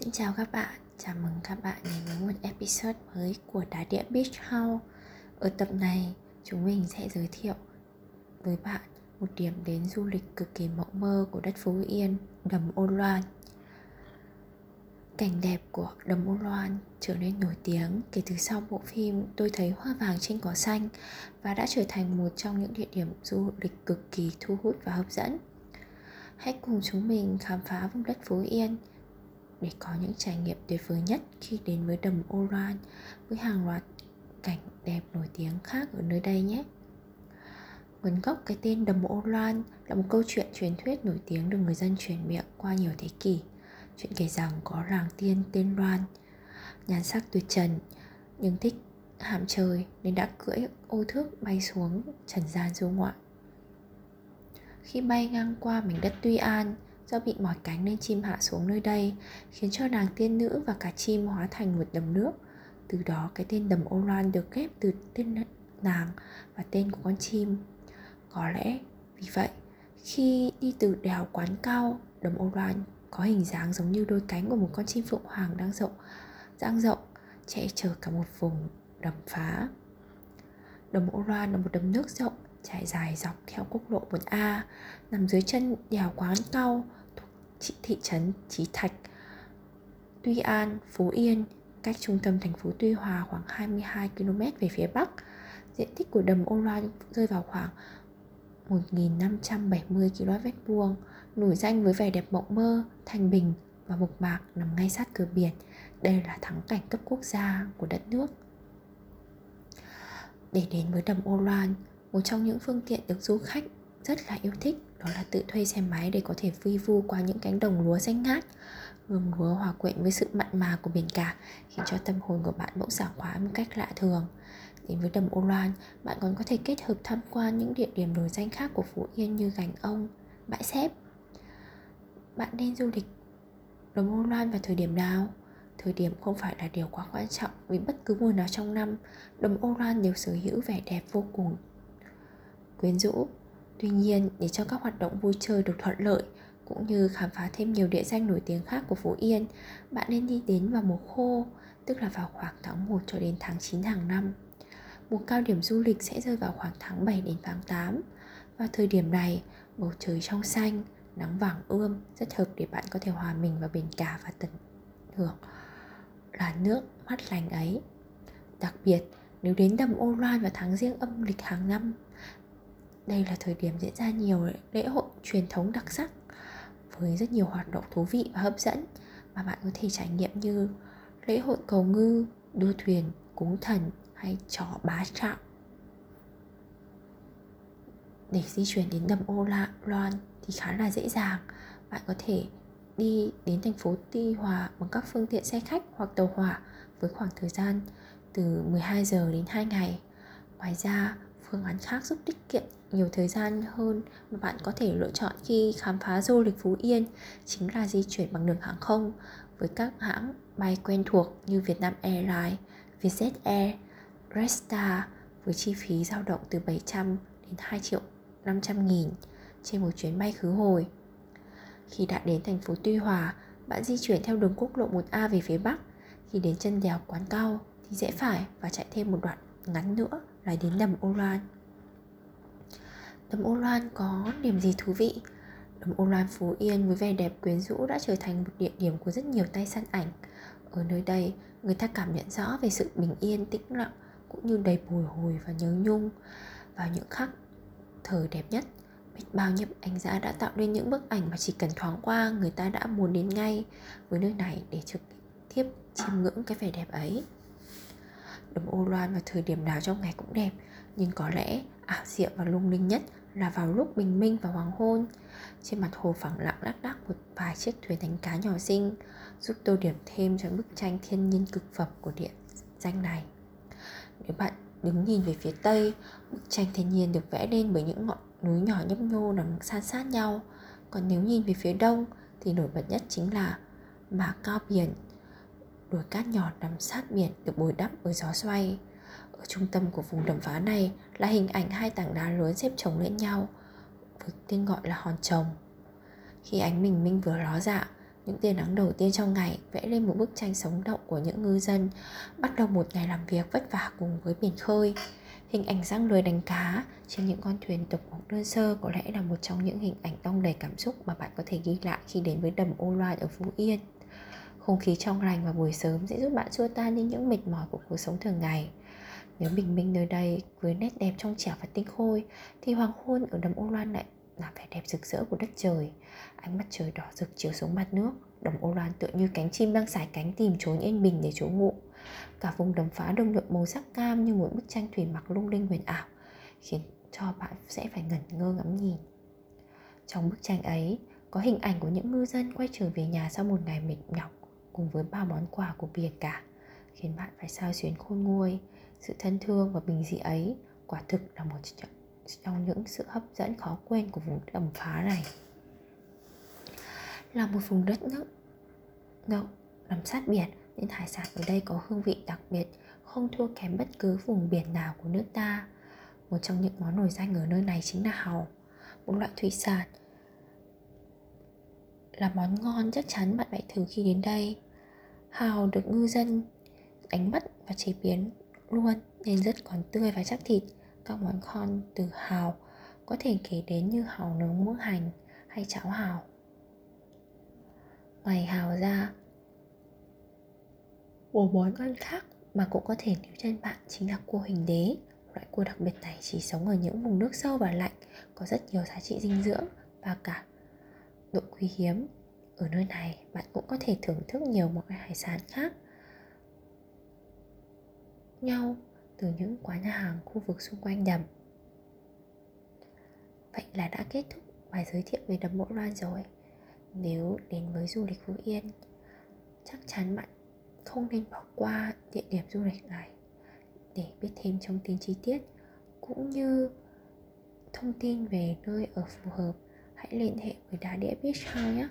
Xin chào các bạn, chào mừng các bạn đến với một episode mới của Đá Địa Beach House Ở tập này, chúng mình sẽ giới thiệu với bạn một điểm đến du lịch cực kỳ mộng mơ của đất Phú Yên, đầm ô Loan Cảnh đẹp của đầm ô Loan trở nên nổi tiếng kể từ sau bộ phim Tôi thấy hoa vàng trên cỏ xanh và đã trở thành một trong những địa điểm du lịch cực kỳ thu hút và hấp dẫn. Hãy cùng chúng mình khám phá vùng đất Phú Yên để có những trải nghiệm tuyệt vời nhất khi đến với đầm Oran Loan với hàng loạt cảnh đẹp nổi tiếng khác ở nơi đây nhé. Nguồn gốc cái tên đầm Oran Loan là một câu chuyện truyền thuyết nổi tiếng được người dân truyền miệng qua nhiều thế kỷ. Chuyện kể rằng có làng tiên tên Loan Nhan sắc tuyệt trần, Nhưng thích hàm trời Nên đã cưỡi ô thước bay xuống trần gian du ngoạn. Khi bay ngang qua mảnh đất Tuy An Do bị mỏi cánh nên chim hạ xuống nơi đây, Khiến cho nàng tiên nữ và cả chim hóa thành một đầm nước. Từ đó, cái tên đầm ô loan được ghép từ tên nàng và tên của con chim. Có lẽ vì vậy, khi đi từ đèo quán cao, đầm ô loan có hình dáng giống như đôi cánh của một con chim phượng hoàng đang rộng, dang rộng, che chở cả một vùng đầm phá. Đầm ô loan là một đầm nước rộng trải dài dọc theo quốc lộ 1A nằm dưới chân đèo quán cao thuộc thị trấn Trí Thạch Tuy An, Phú Yên cách trung tâm thành phố Tuy Hòa khoảng 22 km về phía bắc diện tích của đầm ô loan rơi vào khoảng 1.570 km vuông nổi danh với vẻ đẹp mộng mơ, thanh bình và mộc mạc nằm ngay sát cửa biển. Đây là thắng cảnh cấp quốc gia của đất nước. Để đến với đầm Ô Loan, một trong những phương tiện được du khách rất là yêu thích đó là tự thuê xe máy để có thể phi vu qua những cánh đồng lúa xanh ngát hương lúa hòa quyện với sự mặn mà của biển cả khiến cho tâm hồn của bạn bỗng sảng khoái một cách lạ thường Đến với đầm Ô Loan, bạn còn có thể kết hợp tham quan những địa điểm nổi danh khác của Phú Yên như Gành Ông, Bãi xếp. Bạn nên du lịch đầm Ô Loan vào thời điểm nào? Thời điểm không phải là điều quá quan trọng vì bất cứ mùa nào trong năm, đầm Ô Loan đều sở hữu vẻ đẹp vô cùng quyến rũ. Tuy nhiên, để cho các hoạt động vui chơi được thuận lợi cũng như khám phá thêm nhiều địa danh nổi tiếng khác của Phú Yên, bạn nên đi đến vào mùa khô, tức là vào khoảng tháng 1 cho đến tháng 9 hàng năm. Mùa cao điểm du lịch sẽ rơi vào khoảng tháng 7 đến tháng 8. Vào thời điểm này, bầu trời trong xanh, nắng vàng ươm rất hợp để bạn có thể hòa mình vào biển cả và tận hưởng là nước mát lành ấy. Đặc biệt, nếu đến đầm Ô Loan vào tháng riêng âm lịch hàng năm, đây là thời điểm diễn ra nhiều lễ hội truyền thống đặc sắc với rất nhiều hoạt động thú vị và hấp dẫn mà bạn có thể trải nghiệm như lễ hội cầu ngư, đua thuyền, cúng thần hay trò bá trạo. Để di chuyển đến đầm Ô La Loan thì khá là dễ dàng. Bạn có thể đi đến thành phố Tuy Hòa bằng các phương tiện xe khách hoặc tàu hỏa với khoảng thời gian từ 12 giờ đến 2 ngày. Ngoài ra, phương án khác giúp tiết kiệm nhiều thời gian hơn mà bạn có thể lựa chọn khi khám phá du lịch Phú Yên chính là di chuyển bằng đường hàng không với các hãng bay quen thuộc như Vietnam Airlines, Vietjet Air, Redstar với chi phí dao động từ 700 đến 2 triệu 500 nghìn trên một chuyến bay khứ hồi. Khi đã đến thành phố Tuy Hòa, bạn di chuyển theo đường quốc lộ 1A về phía Bắc. Khi đến chân đèo Quán Cao thì rẽ phải và chạy thêm một đoạn ngắn nữa là đến đầm Ô Loan. Đầm Ô Loan có điểm gì thú vị? Đầm Ô Loan Phú Yên với vẻ đẹp quyến rũ đã trở thành một địa điểm của rất nhiều tay săn ảnh. Ở nơi đây, người ta cảm nhận rõ về sự bình yên tĩnh lặng cũng như đầy bồi hồi và nhớ nhung vào những khắc thời đẹp nhất biết bao nhiêu ảnh gia đã tạo nên những bức ảnh mà chỉ cần thoáng qua người ta đã muốn đến ngay với nơi này để trực tiếp chiêm ngưỡng cái vẻ đẹp ấy đầm ô loan vào thời điểm nào trong ngày cũng đẹp. Nhưng có lẽ ảo diệu và lung linh nhất là vào lúc bình minh và hoàng hôn. Trên mặt hồ phẳng lặng lác đác một vài chiếc thuyền đánh cá nhỏ xinh giúp tô điểm thêm cho bức tranh thiên nhiên cực phẩm của địa danh này. Nếu bạn đứng nhìn về phía tây, bức tranh thiên nhiên được vẽ lên bởi những ngọn núi nhỏ nhấp nhô nằm san sát nhau. Còn nếu nhìn về phía đông thì nổi bật nhất chính là mà cao biển, đồi cát nhỏ nằm sát biển được bồi đắp bởi gió xoay. Ở trung tâm của vùng đầm phá này là hình ảnh hai tảng đá lớn xếp chồng lên nhau, với tên gọi là hòn chồng. Khi ánh bình minh vừa ló dạ những tia nắng đầu tiên trong ngày vẽ lên một bức tranh sống động của những ngư dân, bắt đầu một ngày làm việc vất vả cùng với biển khơi hình ảnh răng lưới đánh cá trên những con thuyền tục hoặc đơn sơ có lẽ là một trong những hình ảnh đong đầy cảm xúc mà bạn có thể ghi lại khi đến với đầm ô loan ở phú yên không khí trong lành vào buổi sớm sẽ giúp bạn xua tan đi những mệt mỏi của cuộc sống thường ngày. Nếu bình minh nơi đây với nét đẹp trong trẻo và tinh khôi, thì hoàng hôn ở đầm ô loan lại là vẻ đẹp rực rỡ của đất trời. Ánh mặt trời đỏ rực chiếu xuống mặt nước, đầm ô loan tựa như cánh chim đang sải cánh tìm trốn yên bình để trú ngụ. Cả vùng đầm phá đông lượng màu sắc cam như một bức tranh thủy mặc lung linh huyền ảo, khiến cho bạn sẽ phải ngẩn ngơ ngắm nhìn. Trong bức tranh ấy, có hình ảnh của những ngư dân quay trở về nhà sau một ngày mệt nhọc cùng với ba món quà của biển cả, khiến bạn phải sao xuyến khôn nguôi, sự thân thương và bình dị ấy quả thực là một trong những sự hấp dẫn khó quên của vùng đầm phá này. Là một vùng đất nước ngậu nằm sát biển nên hải sản ở đây có hương vị đặc biệt, không thua kém bất cứ vùng biển nào của nước ta. Một trong những món nổi danh ở nơi này chính là hàu, một loại thủy sản là món ngon chắc chắn bạn phải thử khi đến đây. Hào được ngư dân đánh bắt và chế biến luôn nên rất còn tươi và chắc thịt. Các món con từ hào có thể kể đến như hào nướng muỗng hành hay cháo hào. Ngoài hào ra, một món ăn khác mà cũng có thể níu chân bạn chính là cua hình đế. Loại cua đặc biệt này chỉ sống ở những vùng nước sâu và lạnh, có rất nhiều giá trị dinh dưỡng và cả độ quý hiếm. Ở nơi này, bạn cũng có thể thưởng thức nhiều món hải sản khác. Nhau từ những quán nhà hàng khu vực xung quanh đầm. Vậy là đã kết thúc bài giới thiệu về đầm mộ loan rồi. Nếu đến với du lịch phú yên, chắc chắn bạn không nên bỏ qua địa điểm du lịch này. Để biết thêm thông tin chi tiết, cũng như thông tin về nơi ở phù hợp hãy liên hệ với đá đĩa beach house nhé.